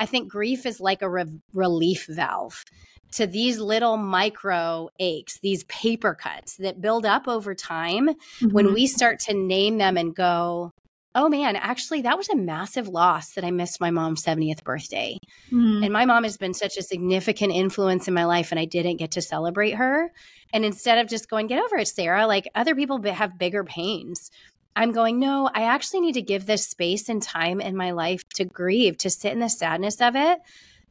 I think grief is like a re- relief valve to these little micro aches, these paper cuts that build up over time. Mm-hmm. When we start to name them and go, oh man, actually, that was a massive loss that I missed my mom's 70th birthday. Mm-hmm. And my mom has been such a significant influence in my life, and I didn't get to celebrate her. And instead of just going, get over it, Sara, like other people have bigger pains. I'm going, no, I actually need to give this space and time in my life to grieve, to sit in the sadness of it,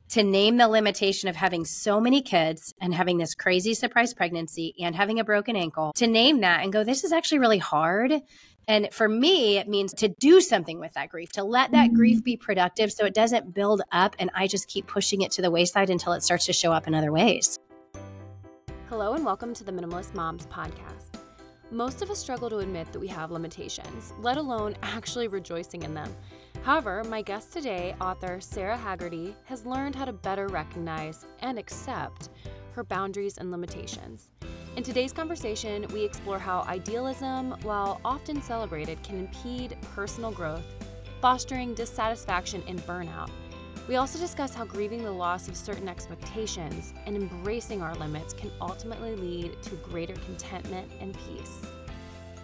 to name the limitation of having so many kids and having this crazy surprise pregnancy and having a broken ankle, to name that and go, this is actually really hard. And for me, it means to do something with that grief, to let that grief mm-hmm. be productive so it doesn't build up and I just keep pushing it to the wayside until it starts to show up in other ways. Hello, and welcome to the Minimalist Moms podcast. Most of us struggle to admit that we have limitations, let alone actually rejoicing in them. However, my guest today, author Sara Hagerty, has learned how to better recognize and accept her boundaries and limitations. In today's conversation, we explore how idealism, while often celebrated, can impede personal growth, fostering dissatisfaction and burnout. We also discuss how grieving the loss of certain expectations and embracing our limits can ultimately lead to greater contentment and peace.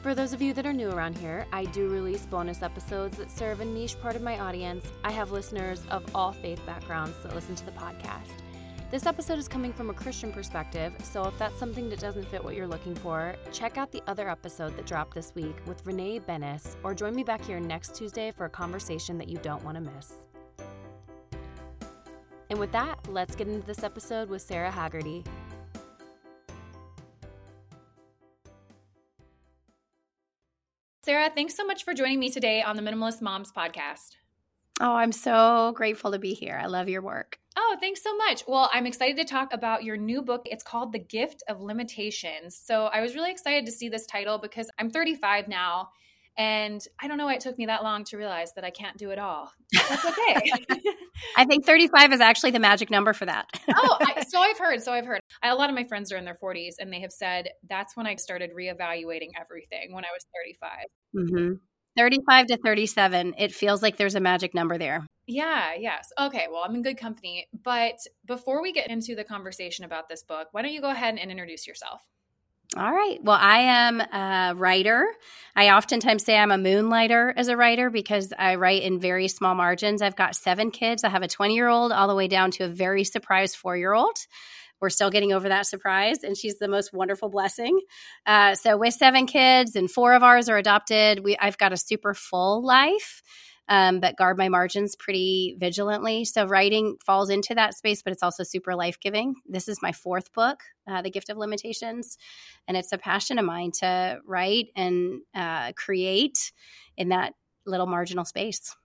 For those of you that are new around here, I do release bonus episodes that serve a niche part of my audience. I have listeners of all faith backgrounds that listen to the podcast. This episode is coming from a Christian perspective, so if that's something that doesn't fit what you're looking for, check out the other episode that dropped this week with Renee Benes, or join me back here next Tuesday for a conversation that you don't want to miss. And with that, let's get into this episode with Sara Hagerty. Sarah, thanks so much for joining me today on the Minimalist Moms podcast. Oh, I'm so grateful to be here. I love your work. Oh, thanks so much. Well, I'm excited to talk about your new book. It's called The Gift of Limitations. So I was really excited to see this title because I'm 35 now and I don't know why it took me that long to realize that I can't do it all. That's okay. I think 35 is actually the magic number for that. oh, I, so I've heard. So I've heard. I, a lot of my friends are in their 40s and they have said that's when I started reevaluating everything when I was 35. Mm-hmm. 35 to 37, it feels like there's a magic number there. Yeah, yes. Okay, well, I'm in good company. But before we get into the conversation about this book, why don't you go ahead and introduce yourself? All right. Well, I am a writer. I oftentimes say I'm a moonlighter as a writer because I write in very small margins. I've got seven kids. I have a 20 year old all the way down to a very surprised four year old. We're still getting over that surprise, and she's the most wonderful blessing. Uh, so, with seven kids and four of ours are adopted, we I've got a super full life um, but guard my margins pretty vigilantly. So writing falls into that space, but it's also super life giving. This is my fourth book, uh, The Gift of Limitations, and it's a passion of mine to write and uh, create in that little marginal space.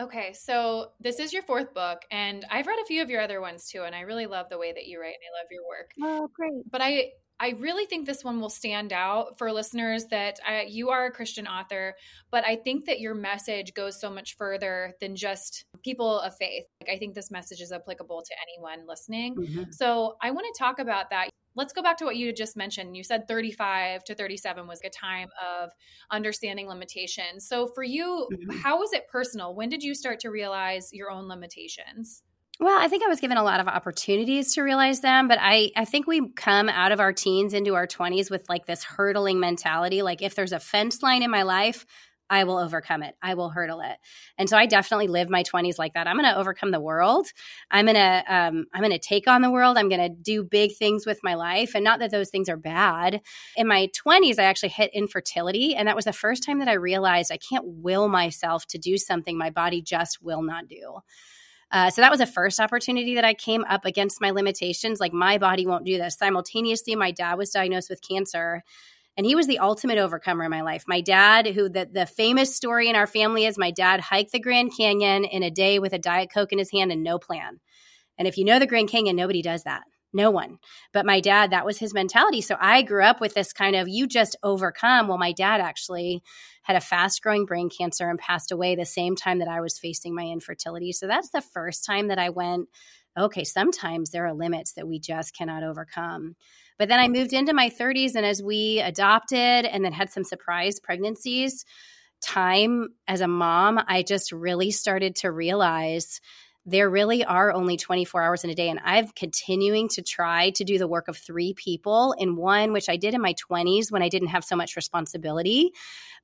Okay, so this is your fourth book, and I've read a few of your other ones too, and I really love the way that you write, and I love your work. Oh, great! But I I really think this one will stand out for listeners that uh, you are a Christian author, but I think that your message goes so much further than just people of faith. Like, I think this message is applicable to anyone listening. Mm-hmm. So I want to talk about that. Let's go back to what you just mentioned. You said 35 to 37 was a time of understanding limitations. So for you, mm-hmm. how was it personal? When did you start to realize your own limitations? Well, I think I was given a lot of opportunities to realize them, but I, I think we come out of our teens into our 20s with like this hurdling mentality. Like, if there's a fence line in my life, I will overcome it. I will hurdle it. And so I definitely live my 20s like that. I'm going to overcome the world. I'm going to um, I'm going to take on the world. I'm going to do big things with my life and not that those things are bad. In my 20s I actually hit infertility and that was the first time that I realized I can't will myself to do something my body just will not do. Uh, so that was the first opportunity that I came up against my limitations. Like, my body won't do this. Simultaneously, my dad was diagnosed with cancer. And he was the ultimate overcomer in my life. My dad, who the, the famous story in our family is my dad hiked the Grand Canyon in a day with a Diet Coke in his hand and no plan. And if you know the Grand Canyon, nobody does that no one. But my dad, that was his mentality. So I grew up with this kind of you just overcome. Well, my dad actually had a fast growing brain cancer and passed away the same time that I was facing my infertility. So that's the first time that I went, okay, sometimes there are limits that we just cannot overcome. But then I moved into my 30s, and as we adopted and then had some surprise pregnancies, time as a mom, I just really started to realize there really are only 24 hours in a day. And I'm continuing to try to do the work of three people in one, which I did in my 20s when I didn't have so much responsibility.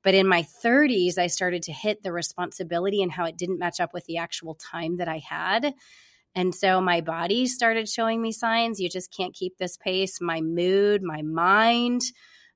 But in my 30s, I started to hit the responsibility and how it didn't match up with the actual time that I had. And so my body started showing me signs. You just can't keep this pace. My mood, my mind,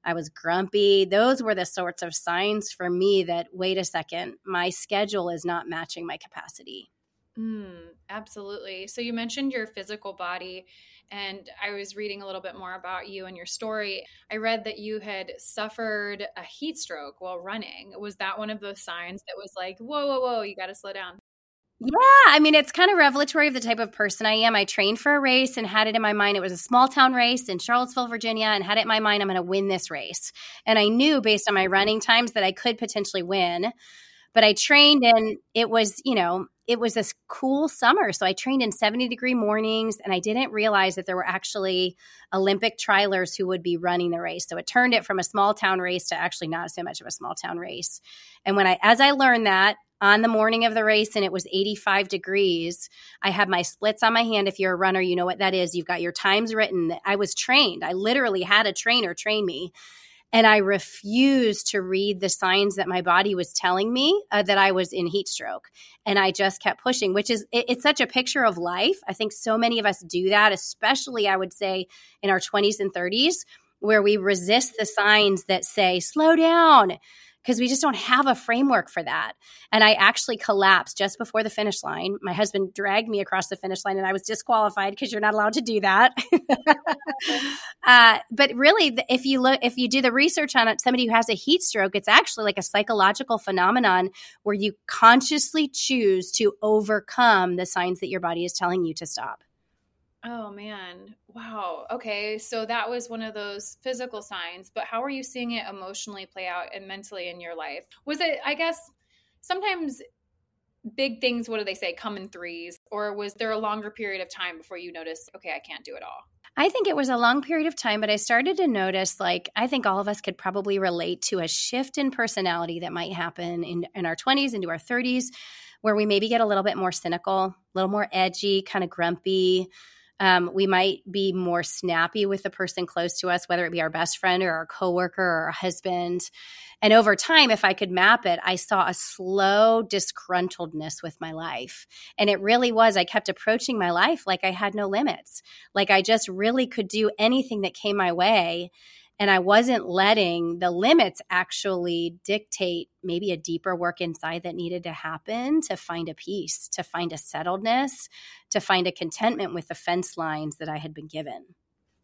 I was grumpy. Those were the sorts of signs for me that, wait a second, my schedule is not matching my capacity. Mm, absolutely. So you mentioned your physical body, and I was reading a little bit more about you and your story. I read that you had suffered a heat stroke while running. Was that one of those signs that was like, whoa, whoa, whoa, you got to slow down? Yeah, I mean, it's kind of revelatory of the type of person I am. I trained for a race and had it in my mind. It was a small town race in Charlottesville, Virginia, and had it in my mind, I'm going to win this race. And I knew based on my running times that I could potentially win. But I trained and it was, you know, it was this cool summer. So I trained in 70 degree mornings and I didn't realize that there were actually Olympic trialers who would be running the race. So it turned it from a small town race to actually not so much of a small town race. And when I, as I learned that, on the morning of the race and it was 85 degrees. I had my splits on my hand. If you're a runner, you know what that is. You've got your times written. I was trained. I literally had a trainer train me. And I refused to read the signs that my body was telling me uh, that I was in heat stroke. And I just kept pushing, which is, it, it's such a picture of life. I think so many of us do that, especially, I would say, in our 20s and 30s, where we resist the signs that say, slow down because we just don't have a framework for that. And I actually collapsed just before the finish line. My husband dragged me across the finish line and I was disqualified because you're not allowed to do that. uh, but really, if you look, if you do the research on it, somebody who has a heat stroke, it's actually like a psychological phenomenon where you consciously choose to overcome the signs that your body is telling you to stop. Oh man. Wow. Okay. So that was one of those physical signs, but how are you seeing it emotionally play out and mentally in your life? Was it, I guess, sometimes big things, what do they say, come in threes? Or was there a longer period of time before you noticed, okay, I can't do it all? I think it was a long period of time, but I started to notice like I think all of us could probably relate to a shift in personality that might happen in, in our 20s into our 30s, where we maybe get a little bit more cynical, a little more edgy, kind of grumpy um, we might be more snappy with the person close to us, whether it be our best friend or our coworker or our husband. And over time, if I could map it, I saw a slow disgruntledness with my life. And it really was, I kept approaching my life like I had no limits, like I just really could do anything that came my way. And I wasn't letting the limits actually dictate maybe a deeper work inside that needed to happen to find a peace, to find a settledness, to find a contentment with the fence lines that I had been given.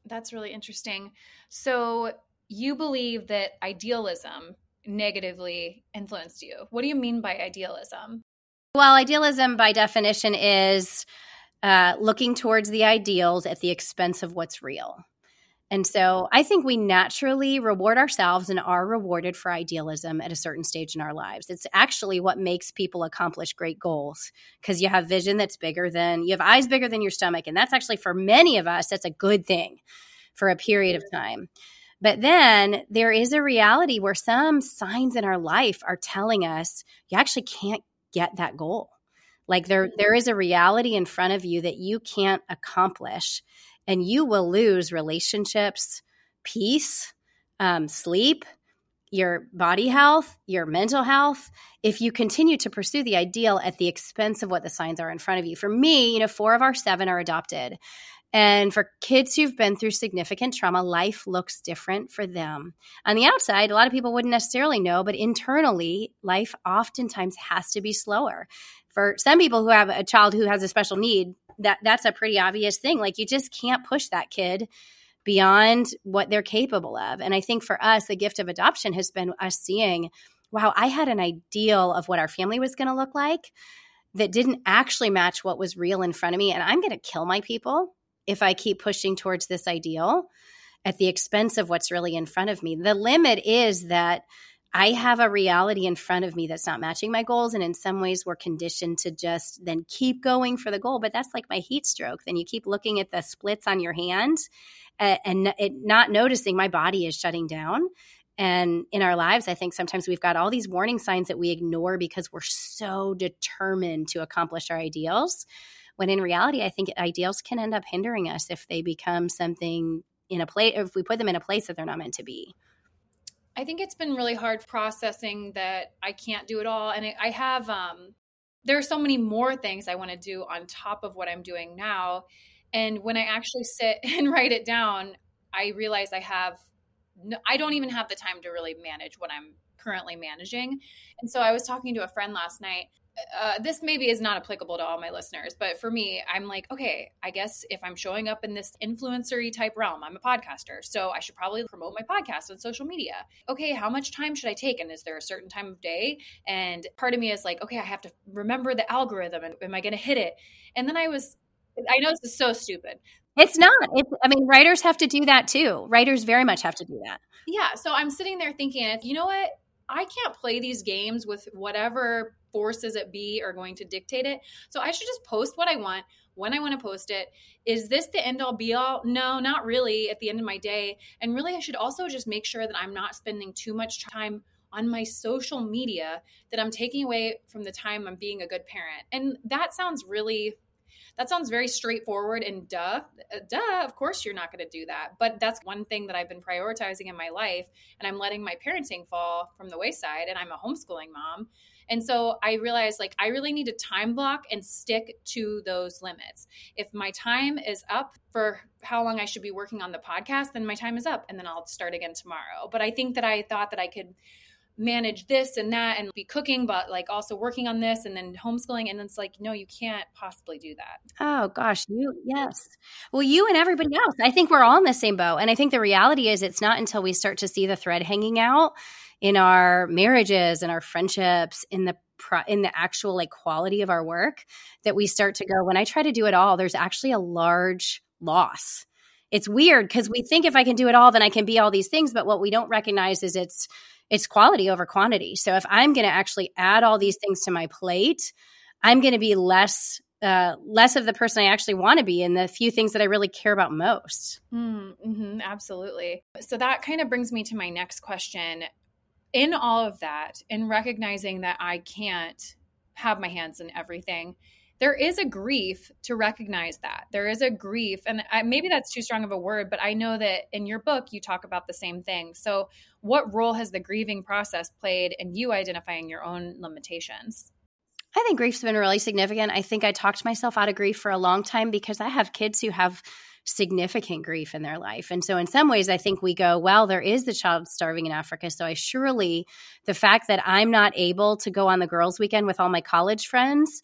That's really interesting. So, you believe that idealism negatively influenced you. What do you mean by idealism? Well, idealism by definition is uh, looking towards the ideals at the expense of what's real. And so I think we naturally reward ourselves and are rewarded for idealism at a certain stage in our lives. It's actually what makes people accomplish great goals because you have vision that's bigger than, you have eyes bigger than your stomach. And that's actually for many of us, that's a good thing for a period of time. But then there is a reality where some signs in our life are telling us you actually can't get that goal. Like there, mm-hmm. there is a reality in front of you that you can't accomplish and you will lose relationships, peace, um, sleep, your body health, your mental health, if you continue to pursue the ideal at the expense of what the signs are in front of you. For me, you know, four of our seven are adopted. And for kids who've been through significant trauma, life looks different for them. On the outside, a lot of people wouldn't necessarily know, but internally, life oftentimes has to be slower. For some people who have a child who has a special need, that that's a pretty obvious thing. Like you just can't push that kid beyond what they're capable of. And I think for us, the gift of adoption has been us seeing, wow, I had an ideal of what our family was going to look like that didn't actually match what was real in front of me. And I'm going to kill my people if I keep pushing towards this ideal at the expense of what's really in front of me. The limit is that I have a reality in front of me that's not matching my goals. And in some ways, we're conditioned to just then keep going for the goal. But that's like my heat stroke. Then you keep looking at the splits on your hand and, it, not noticing my body is shutting down. And in our lives, I think sometimes we've got all these warning signs that we ignore because we're so determined to accomplish our ideals. When in reality, I think ideals can end up hindering us if they become something in a place, if we put them in a place that they're not meant to be. I think it's been really hard processing that I can't do it all. And I have, um, there are so many more things I want to do on top of what I'm doing now. And when I actually sit and write it down, I realize I have, no, I don't even have the time to really manage what I'm currently managing. And so I was talking to a friend last night uh, this maybe is not applicable to all my listeners, but for me, I'm like, okay, I guess if I'm showing up in this influencery type realm, I'm a podcaster, so I should probably promote my podcast on social media. Okay, how much time should I take, and is there a certain time of day? And part of me is like, okay, I have to remember the algorithm, and am I going to hit it? And then I was, I know this is so stupid. It's not. It's, I mean, writers have to do that too. Writers very much have to do that. Yeah. So I'm sitting there thinking, you know what? I can't play these games with whatever forces at be are going to dictate it. So I should just post what I want when I want to post it. Is this the end all be all? No, not really at the end of my day. And really, I should also just make sure that I'm not spending too much time on my social media that I'm taking away from the time I'm being a good parent. And that sounds really that sounds very straightforward and duh, uh, duh, of course you're not going to do that. But that's one thing that I've been prioritizing in my life. And I'm letting my parenting fall from the wayside. And I'm a homeschooling mom. And so I realized like I really need to time block and stick to those limits. If my time is up for how long I should be working on the podcast, then my time is up and then I'll start again tomorrow. But I think that I thought that I could manage this and that and be cooking but like also working on this and then homeschooling. And it's like no you can't possibly do that. Oh gosh you yes. Well you and everybody else i think we're all in the same boat. And i think the reality is it's not until we start to see the thread hanging out in our marriages and our friendships in the in the actual like quality of our work that we start to go when i try to do it all there's actually a large loss. It's weird because we think if i can do it all then i can be all these things but what we don't recognize is it's it's quality over quantity so if i'm going to actually add all these things to my plate i'm going to be less uh, less of the person I actually want to be and the few things that I really care about most. Mm, mm-hmm, absolutely. So that kind of brings me to my next question in all of that, in recognizing that I can't have my hands in everything, there is a grief to recognize that. There is a grief, and I, maybe that's too strong of a word, but I know that in your book you talk about the same thing. So, what role has the grieving process played in you identifying your own limitations? I think grief's been really significant. I think I talked myself out of grief for a long time because I have kids who have significant grief in their life. And so, in some ways, I think we go, well, there is the child starving in Africa. So, I surely, the fact that I'm not able to go on the girls' weekend with all my college friends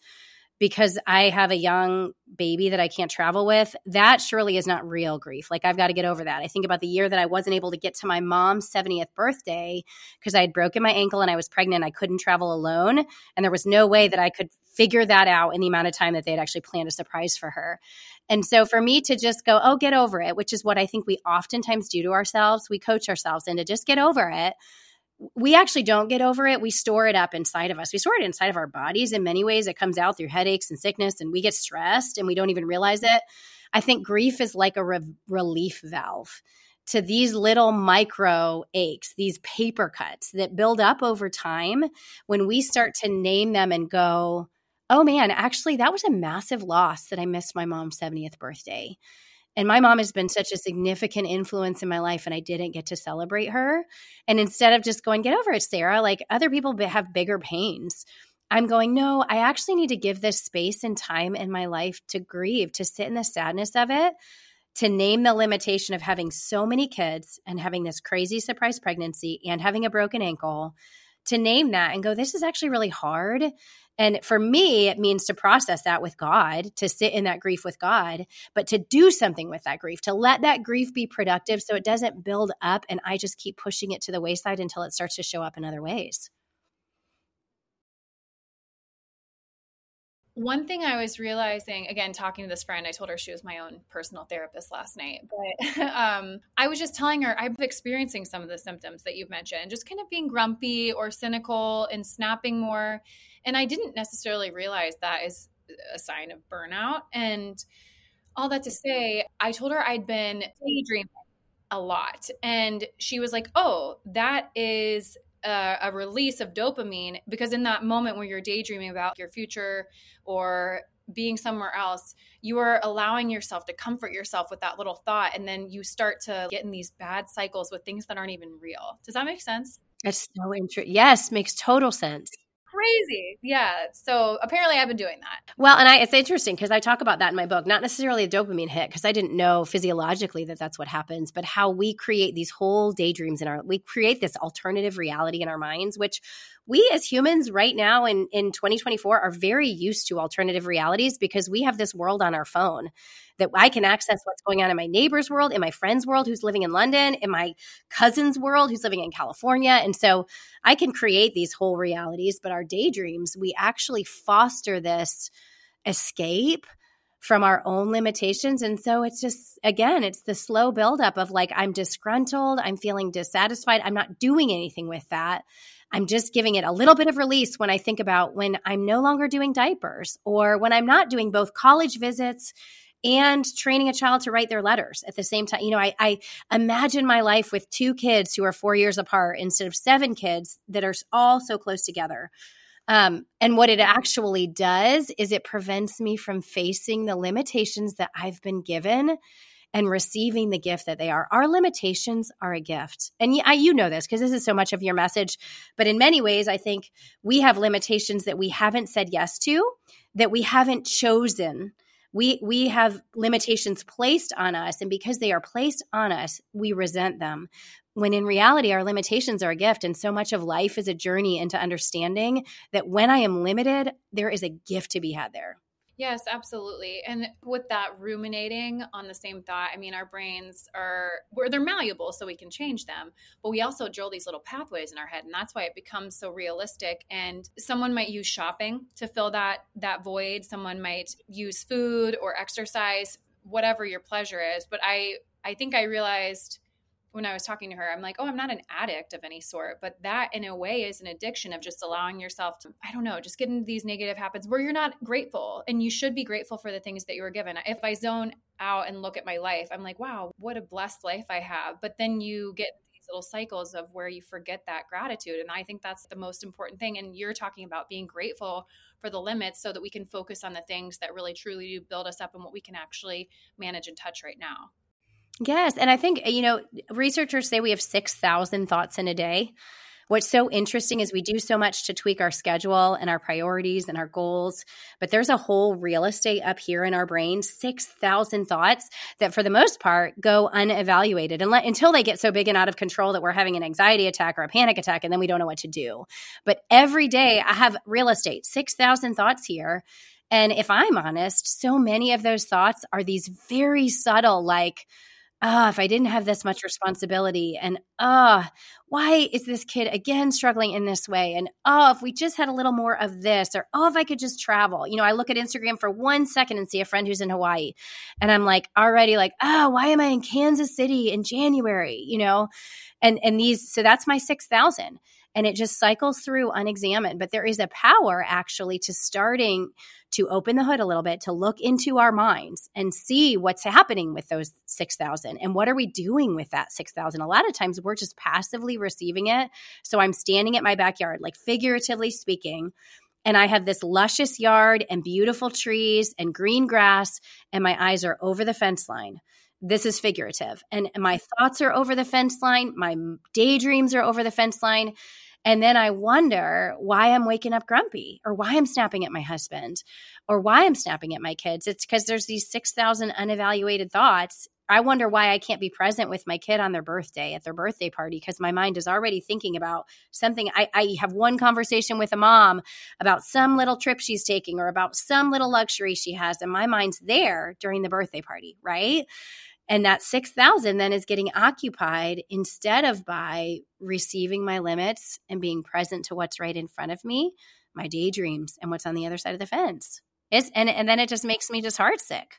because I have a young baby that I can't travel with, that surely is not real grief. Like, I've got to get over that. I think about the year that I wasn't able to get to my mom's 70th birthday because I had broken my ankle and I was pregnant. I couldn't travel alone. And there was no way that I could figure that out in the amount of time that they had actually planned a surprise for her. And so for me to just go, oh, get over it, which is what I think we oftentimes do to ourselves, we coach ourselves into just get over it. We actually don't get over it. We store it up inside of us. We store it inside of our bodies in many ways. It comes out through headaches and sickness, and we get stressed and we don't even realize it. I think grief is like a re- relief valve to these little micro aches, these paper cuts that build up over time. When we start to name them and go, oh man, actually, that was a massive loss that I missed my mom's 70th birthday. And my mom has been such a significant influence in my life, and I didn't get to celebrate her. And instead of just going, get over it, Sara, like other people have bigger pains. I'm going, no, I actually need to give this space and time in my life to grieve, to sit in the sadness of it, to name the limitation of having so many kids and having this crazy surprise pregnancy and having a broken ankle, to name that and go, this is actually really hard. And for me, it means to process that with God, to sit in that grief with God, but to do something with that grief, to let that grief be productive so it doesn't build up and I just keep pushing it to the wayside until it starts to show up in other ways. One thing I was realizing, again, talking to this friend, I told her she was my own personal therapist last night, but um, I was just telling her I'm experiencing some of the symptoms that you've mentioned, just kind of being grumpy or cynical and snapping more. And I didn't necessarily realize that is a sign of burnout. And all that to say, I told her I'd been daydreaming. a lot. And she was like, oh, that is a, a, release of dopamine because in that moment when you're daydreaming about your future or being somewhere else, you are allowing yourself to comfort yourself with that little thought. And then you start to get in these bad cycles with things that aren't even real. Does that make sense? That's so interesting. Yes, makes total sense crazy. Yeah. So apparently I've been doing that. Well, and I, it's interesting because I talk about that in my book, not necessarily a dopamine hit, because I didn't know physiologically that that's what happens, but how we create these whole daydreams in our, we create this alternative reality in our minds, which we as humans right now in, in 2024 are very used to alternative realities because we have this world on our phone that I can access what's going on in my neighbor's world, in my friend's world who's living in London, in my cousin's world who's living in California. And so I can create these whole realities, but our daydreams, we actually foster this escape from our own limitations. And so it's just, again, it's the slow buildup of like, I'm disgruntled, I'm feeling dissatisfied, I'm not doing anything with that. I'm just giving it a little bit of release when I think about when I'm no longer doing diapers or when I'm not doing both college visits and training a child to write their letters at the same time. You know, I, I imagine my life with two kids who are four years apart instead of seven kids that are all so close together. Um, and what it actually does is it prevents me from facing the limitations that I've been given and receiving the gift that they are. Our limitations are a gift. And I, you know this because this is so much of your message. But in many ways, I think we have limitations that we haven't said yes to, that we haven't chosen. We, we have limitations placed on us. And because they are placed on us, we resent them when in reality, our limitations are a gift. And so much of life is a journey into understanding that when I am limited, there is a gift to be had there. Yes, absolutely. And with that ruminating on the same thought, I mean, our brains are where they're malleable, so we can change them. But we also drill these little pathways in our head, and that's why it becomes so realistic. And someone might use shopping to fill that that void. Someone might use food or exercise, whatever your pleasure is. But I I think I realized when I was talking to her, I'm like, oh, I'm not an addict of any sort, but that in a way is an addiction of just allowing yourself to, I don't know, just get into these negative habits where you're not grateful. And you should be grateful for the things that you were given. If I zone out and look at my life, I'm like, wow, what a blessed life I have. But then you get these little cycles of where you forget that gratitude. And I think that's the most important thing. And you're talking about being grateful for the limits so that we can focus on the things that really truly do build us up and what we can actually manage and touch right now. Yes. And I think, you know, researchers say we have 6,000 thoughts in a day. What's so interesting is we do so much to tweak our schedule and our priorities and our goals, but there's a whole real estate up here in our brain, 6,000 thoughts that for the most part go unevaluated until they get so big and out of control that we're having an anxiety attack or a panic attack and then we don't know what to do. But every day I have real estate, 6,000 thoughts here. And if I'm honest, so many of those thoughts are these very subtle, like, oh, if I didn't have this much responsibility, and oh, why is this kid again struggling in this way? And oh, if we just had a little more of this, or oh, if I could just travel. You know, I look at Instagram for one second and see a friend who's in Hawaii, and I'm like already like, oh, why am I in Kansas City in January? You know, and and these, so that's my six thousand and it just cycles through unexamined. But there is a power actually to starting to open the hood a little bit, to look into our minds and see what's happening with those 6,000 and what are we doing with that 6,000. A lot of times we're just passively receiving it. So I'm standing at my backyard, like figuratively speaking. And I have this luscious yard and beautiful trees and green grass, and my eyes are over the fence line this is figurative. And my thoughts are over the fence line. My daydreams are over the fence line. And then I wonder why I'm waking up grumpy or why I'm snapping at my husband or why I'm snapping at my kids. It's because there's these 6,000 unevaluated thoughts. I wonder why I can't be present with my kid on their birthday at their birthday party because my mind is already thinking about something. I, I have one conversation with a mom about some little trip she's taking or about some little luxury she has, and my mind's there during the birthday party, right? And that 6,000 then is getting occupied instead of by receiving my limits and being present to what's right in front of me, my daydreams and what's on the other side of the fence. It's, and, and then it just makes me just heartsick.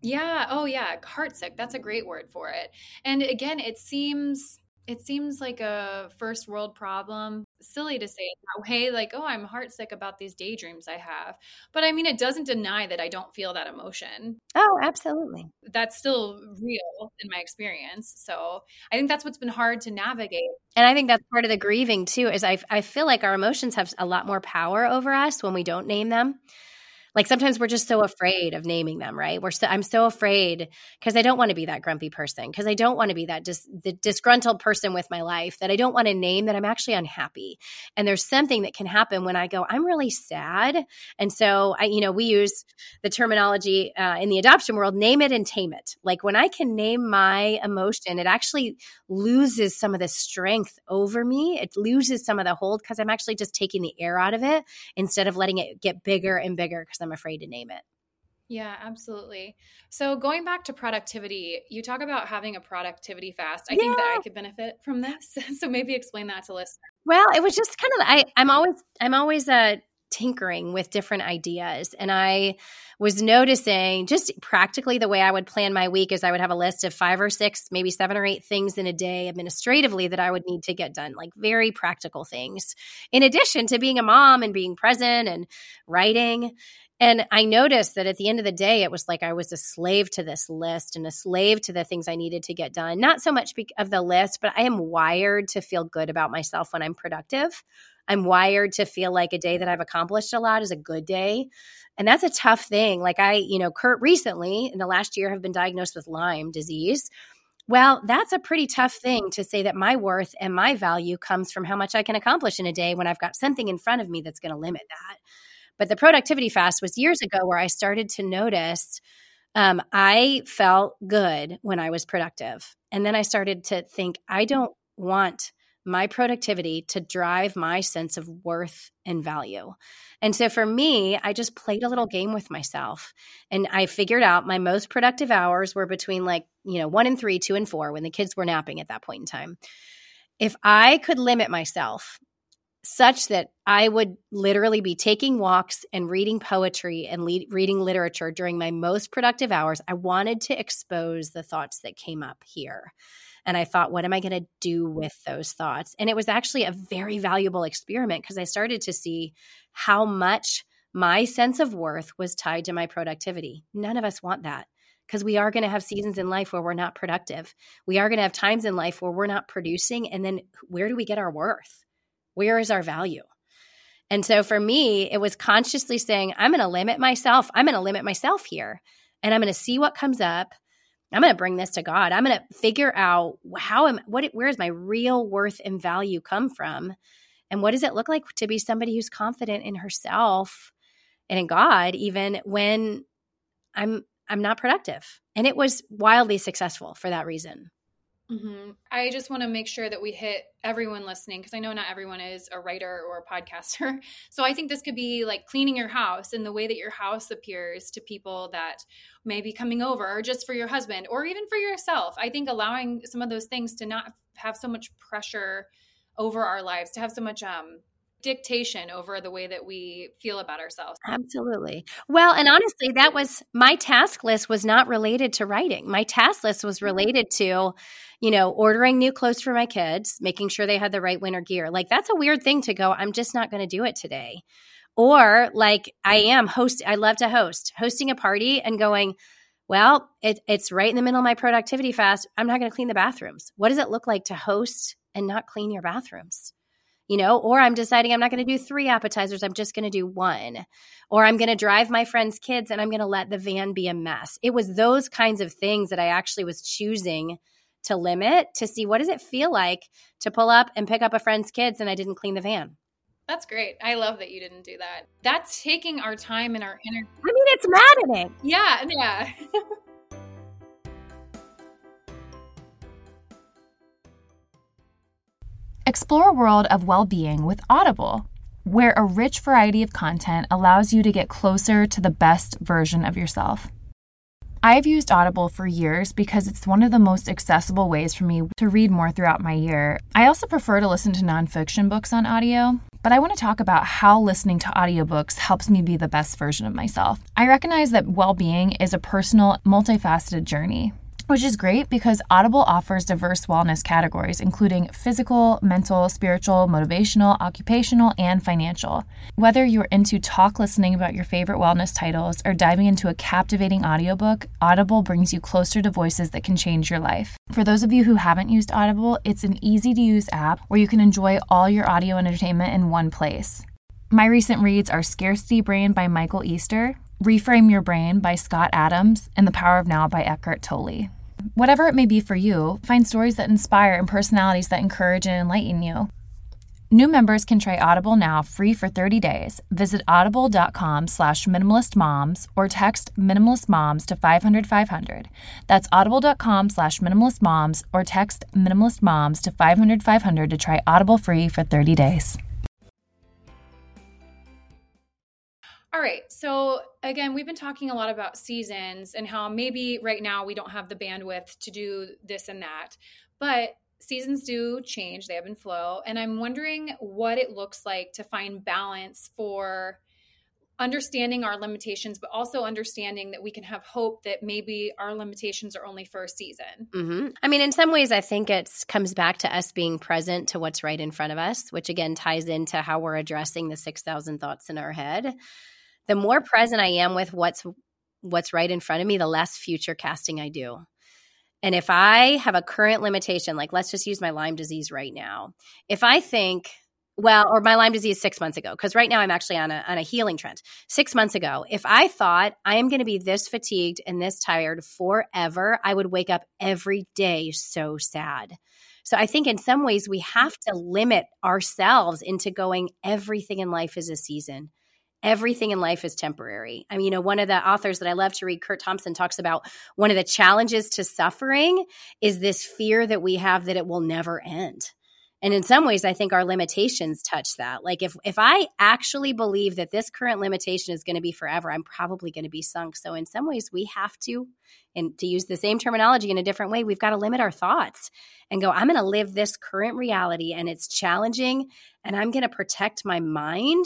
Yeah. Oh, yeah. Heartsick. That's a great word for it. And again, it seems it seems like a first world problem. Silly to say it that way, like, oh, I'm heartsick about these daydreams I have. But I mean, it doesn't deny that I don't feel that emotion. Oh, absolutely. That's still real in my experience. So I think that's what's been hard to navigate. And I think that's part of the grieving too, is I, I feel like our emotions have a lot more power over us when we don't name them like sometimes we're just so afraid of naming them right? We're so i'm so afraid because i don't want to be that grumpy person because i don't want to be that dis, the disgruntled person with my life that i don't want to name that i'm actually unhappy. And there's something that can happen when i go i'm really sad. And so i you know we use the terminology uh, in the adoption world name it and tame it. Like when i can name my emotion it actually loses some of the strength over me. It loses some of the hold because i'm actually just taking the air out of it instead of letting it get bigger and bigger I'm afraid to name it. Yeah, absolutely. So going back to productivity, you talk about having a productivity fast. I yeah. think that I could benefit from this. so maybe explain that to listeners. Well, it was just kind of I I'm always I'm always uh tinkering with different ideas and I was noticing just practically the way I would plan my week is I would have a list of 5 or 6, maybe 7 or 8 things in a day administratively that I would need to get done, like very practical things. In addition to being a mom and being present and writing and I noticed that at the end of the day, it was like I was a slave to this list and a slave to the things I needed to get done. Not so much of the list, but I am wired to feel good about myself when I'm productive. I'm wired to feel like a day that I've accomplished a lot is a good day. And that's a tough thing. Like I, you know, Kurt recently in the last year have been diagnosed with Lyme disease. Well, that's a pretty tough thing to say that my worth and my value comes from how much I can accomplish in a day when I've got something in front of me that's going to limit that. But the productivity fast was years ago where I started to notice um, I felt good when I was productive. And then I started to think, I don't want my productivity to drive my sense of worth and value. And so for me, I just played a little game with myself and I figured out my most productive hours were between like, you know, one and three, two and four when the kids were napping at that point in time. If I could limit myself such that I would literally be taking walks and reading poetry and le- reading literature during my most productive hours. I wanted to expose the thoughts that came up here. And I thought, what am I going to do with those thoughts? And it was actually a very valuable experiment because I started to see how much my sense of worth was tied to my productivity. None of us want that because we are going to have seasons in life where we're not productive. We are going to have times in life where we're not producing. And then where do we get our worth? Where is our value? And so for me, it was consciously saying, I'm going to limit myself. I'm going to limit myself here and I'm going to see what comes up. I'm going to bring this to God. I'm going to figure out how am what where does my real worth and value come from? And what does it look like to be somebody who's confident in herself and in God even when I'm I'm not productive. And it was wildly successful for that reason. Mm-hmm. I just want to make sure that we hit everyone listening because I know not everyone is a writer or a podcaster. So I think this could be like cleaning your house and the way that your house appears to people that may be coming over, or just for your husband, or even for yourself. I think allowing some of those things to not have so much pressure over our lives, to have so much um, dictation over the way that we feel about ourselves. Absolutely. Well, and honestly, that was my task list was not related to writing. My task list was mm-hmm. related to, you know, ordering new clothes for my kids, making sure they had the right winter gear. Like that's a weird thing to go, I'm just not going to do it today. Or like I am host I love to host, hosting a party and going, well, it, it's right in the middle of my productivity fast. I'm not going to clean the bathrooms. What does it look like to host and not clean your bathrooms? You know, or I'm deciding I'm not going to do three appetizers, I'm just going to do one. Or I'm going to drive my friend's kids and I'm going to let the van be a mess. It was those kinds of things that I actually was choosing to limit to see what does it feel like to pull up and pick up a friend's kids and I didn't clean the van. That's great. I love that you didn't do that. That's taking our time and our energy. I mean, it's maddening. Yeah, yeah. Explore a world of well being with Audible, where a rich variety of content allows you to get closer to the best version of yourself. I've used Audible for years because it's one of the most accessible ways for me to read more throughout my year. I also prefer to listen to nonfiction books on audio, but I want to talk about how listening to audiobooks helps me be the best version of myself. I recognize that well being is a personal, multifaceted journey. Which is great because Audible offers diverse wellness categories, including physical, mental, spiritual, motivational, occupational, and financial. Whether you're into talk listening about your favorite wellness titles or diving into a captivating audiobook, Audible brings you closer to voices that can change your life. For those of you who haven't used Audible, it's an easy to use app where you can enjoy all your audio entertainment in one place. My recent reads are Scarcity Brain by Michael Easter, Reframe Your Brain by Scott Adams, and The Power of Now by Eckhart Tolle. Whatever it may be for you, find stories that inspire and personalities that encourage and enlighten you. New members can try Audible now free for 30 days. Visit audible.com slash minimalistmoms or text minimalistmoms to 500 500. That's audible.com slash minimalistmoms or text minimalistmoms to 500 500 to try Audible free for 30 days. All right. So, again, we've been talking a lot about seasons and how maybe right now we don't have the bandwidth to do this and that. But seasons do change, they ebb and flow. And I'm wondering what it looks like to find balance for understanding our limitations, but also understanding that we can have hope that maybe our limitations are only for a season. Mm-hmm. I mean, in some ways, I think it comes back to us being present to what's right in front of us, which again ties into how we're addressing the 6,000 thoughts in our head the more present I am with what's what's right in front of me, the less future casting I do. And if I have a current limitation, like let's just use my Lyme disease right now. If I think, well, or my Lyme disease six months ago, because right now I'm actually on a, on a healing trend. Six months ago, if I thought I am going to be this fatigued and this tired forever, I would wake up every day so sad. So I think in some ways we have to limit ourselves into going, everything in life is a season everything in life is temporary. I mean, you know, one of the authors that I love to read, Curt Thompson, talks about one of the challenges to suffering is this fear that we have that it will never end. And in some ways, I think our limitations touch that. Like if if I actually believe that this current limitation is going to be forever, I'm probably going to be sunk. So in some ways, we have to, and to use the same terminology in a different way, we've got to limit our thoughts and go, I'm going to live this current reality and it's challenging and I'm going to protect my mind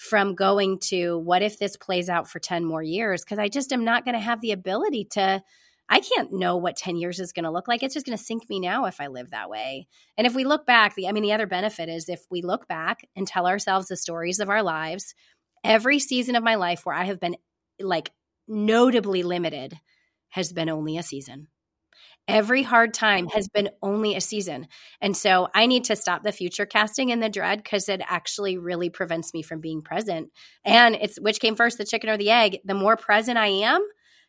from going to what if this plays out for 10 more years? Because I just am not going to have the ability to. I can't know what 10 years is going to look like. It's just going to sink me now if I live that way. And if we look back, the I mean the other benefit is if we look back and tell ourselves the stories of our lives, every season of my life where I have been like notably limited has been only a season. Every hard time has been only a season. And so I need to stop the future casting and the dread because it actually really prevents me from being present. And it's which came first, the chicken or the egg? The more present I am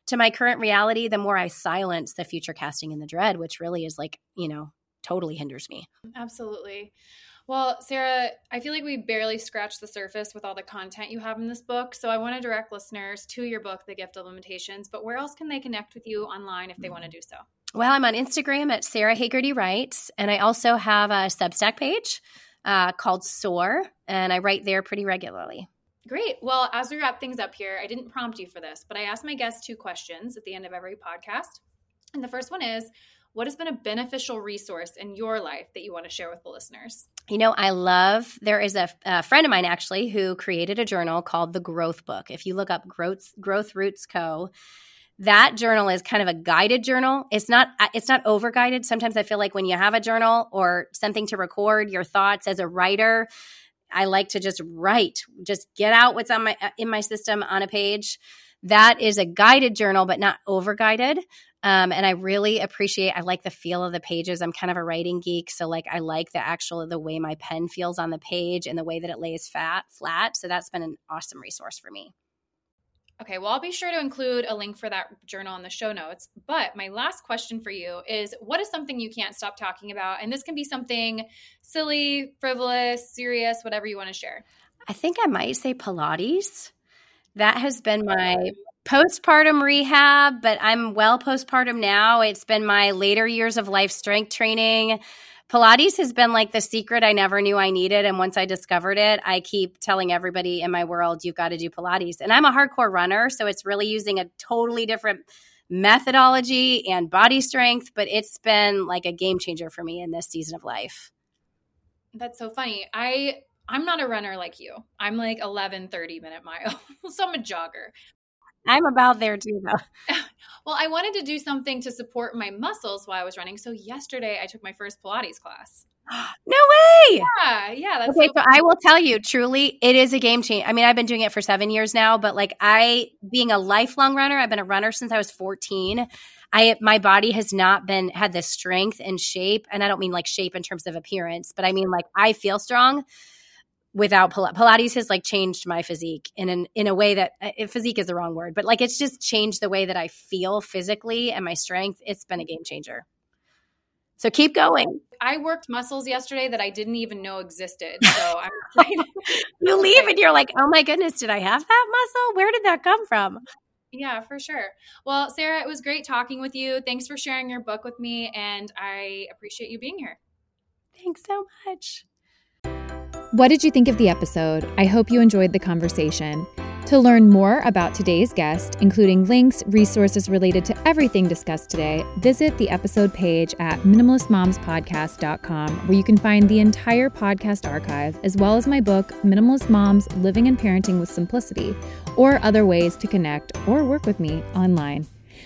to my current reality, the more I silence the future casting and the dread, which really is like, you know, totally hinders me. Absolutely. Well, Sara, I feel like we barely scratched the surface with all the content you have in this book. So I want to direct listeners to your book, The Gift of Limitations. But where else can they connect with you online if they want to mm. do so? Well, I'm on Instagram at Sara Hagerty Writes, and I also have a Substack page uh, called Soar, and I write there pretty regularly. Great. Well, as we wrap things up here, I didn't prompt you for this, but I ask my guests two questions at the end of every podcast. And the first one is what has been a beneficial resource in your life that you want to share with the listeners? You know, I love, there is a, a, friend of mine actually who created a journal called The Growth Book. If you look up Growth, Growth Roots Co., that journal is kind of a guided journal. It's not it's not over guided sometimes i feel like when you have a journal or something to record your thoughts as a writer i like to just write just get out what's on my in my system on a page. That is a guided journal but not over guided um, and i really appreciate i like the feel of the pages. I'm kind of a writing geek so like i like the actual the way my pen feels on the page and the way that it lays fat flat. So that's been an awesome resource for me Okay, well, I'll be sure to include a link for that journal in the show notes. But my last question for you is what is something you can't stop talking about? And this can be something silly, frivolous, serious, whatever you want to share. I think I might say Pilates. That has been my postpartum rehab, but I'm well postpartum now. It's been my later years of life strength training. Pilates has been like the secret I never knew I needed. And once I discovered it, I keep telling everybody in my world, you've got to do Pilates. And I'm a hardcore runner. So it's really using a totally different methodology and body strength, but it's been like a game changer for me in this season of life. That's so funny. I I'm not a runner like you. I'm like 11 30 minute mile. so I'm a jogger. I'm about there too, though. Well, I wanted to do something to support my muscles while I was running. So yesterday I took my first Pilates class. no way. Yeah, yeah. That's okay, so so I will tell you truly, it is a game changer. I mean, I've been doing it for seven years now, but like I, being a lifelong runner, I've been a runner since I was 14. I my body has not been had the strength and shape, and I don't mean like shape in terms of appearance, but I mean like I feel strong without Pilates has like changed my physique in an in a way that uh, physique is the wrong word, but like it's just changed the way that I feel physically and my strength. It's been a game changer. So keep going. I worked muscles yesterday that I didn't even know existed. So I'm you leave and you're like, oh my goodness, did I have that muscle? Where did that come from? Yeah, for sure. Well, Sara, it was great talking with you. Thanks for sharing your book with me, and I appreciate you being here. Thanks so much. What did you think of the episode? I hope you enjoyed the conversation. To learn more about today's guest, including links, resources related to everything discussed today, visit the episode page at minimalistmomspodcast.com, where you can find the entire podcast archive, as well as my book, Minimalist Moms Living and Parenting with Simplicity, or other ways to connect or work with me online.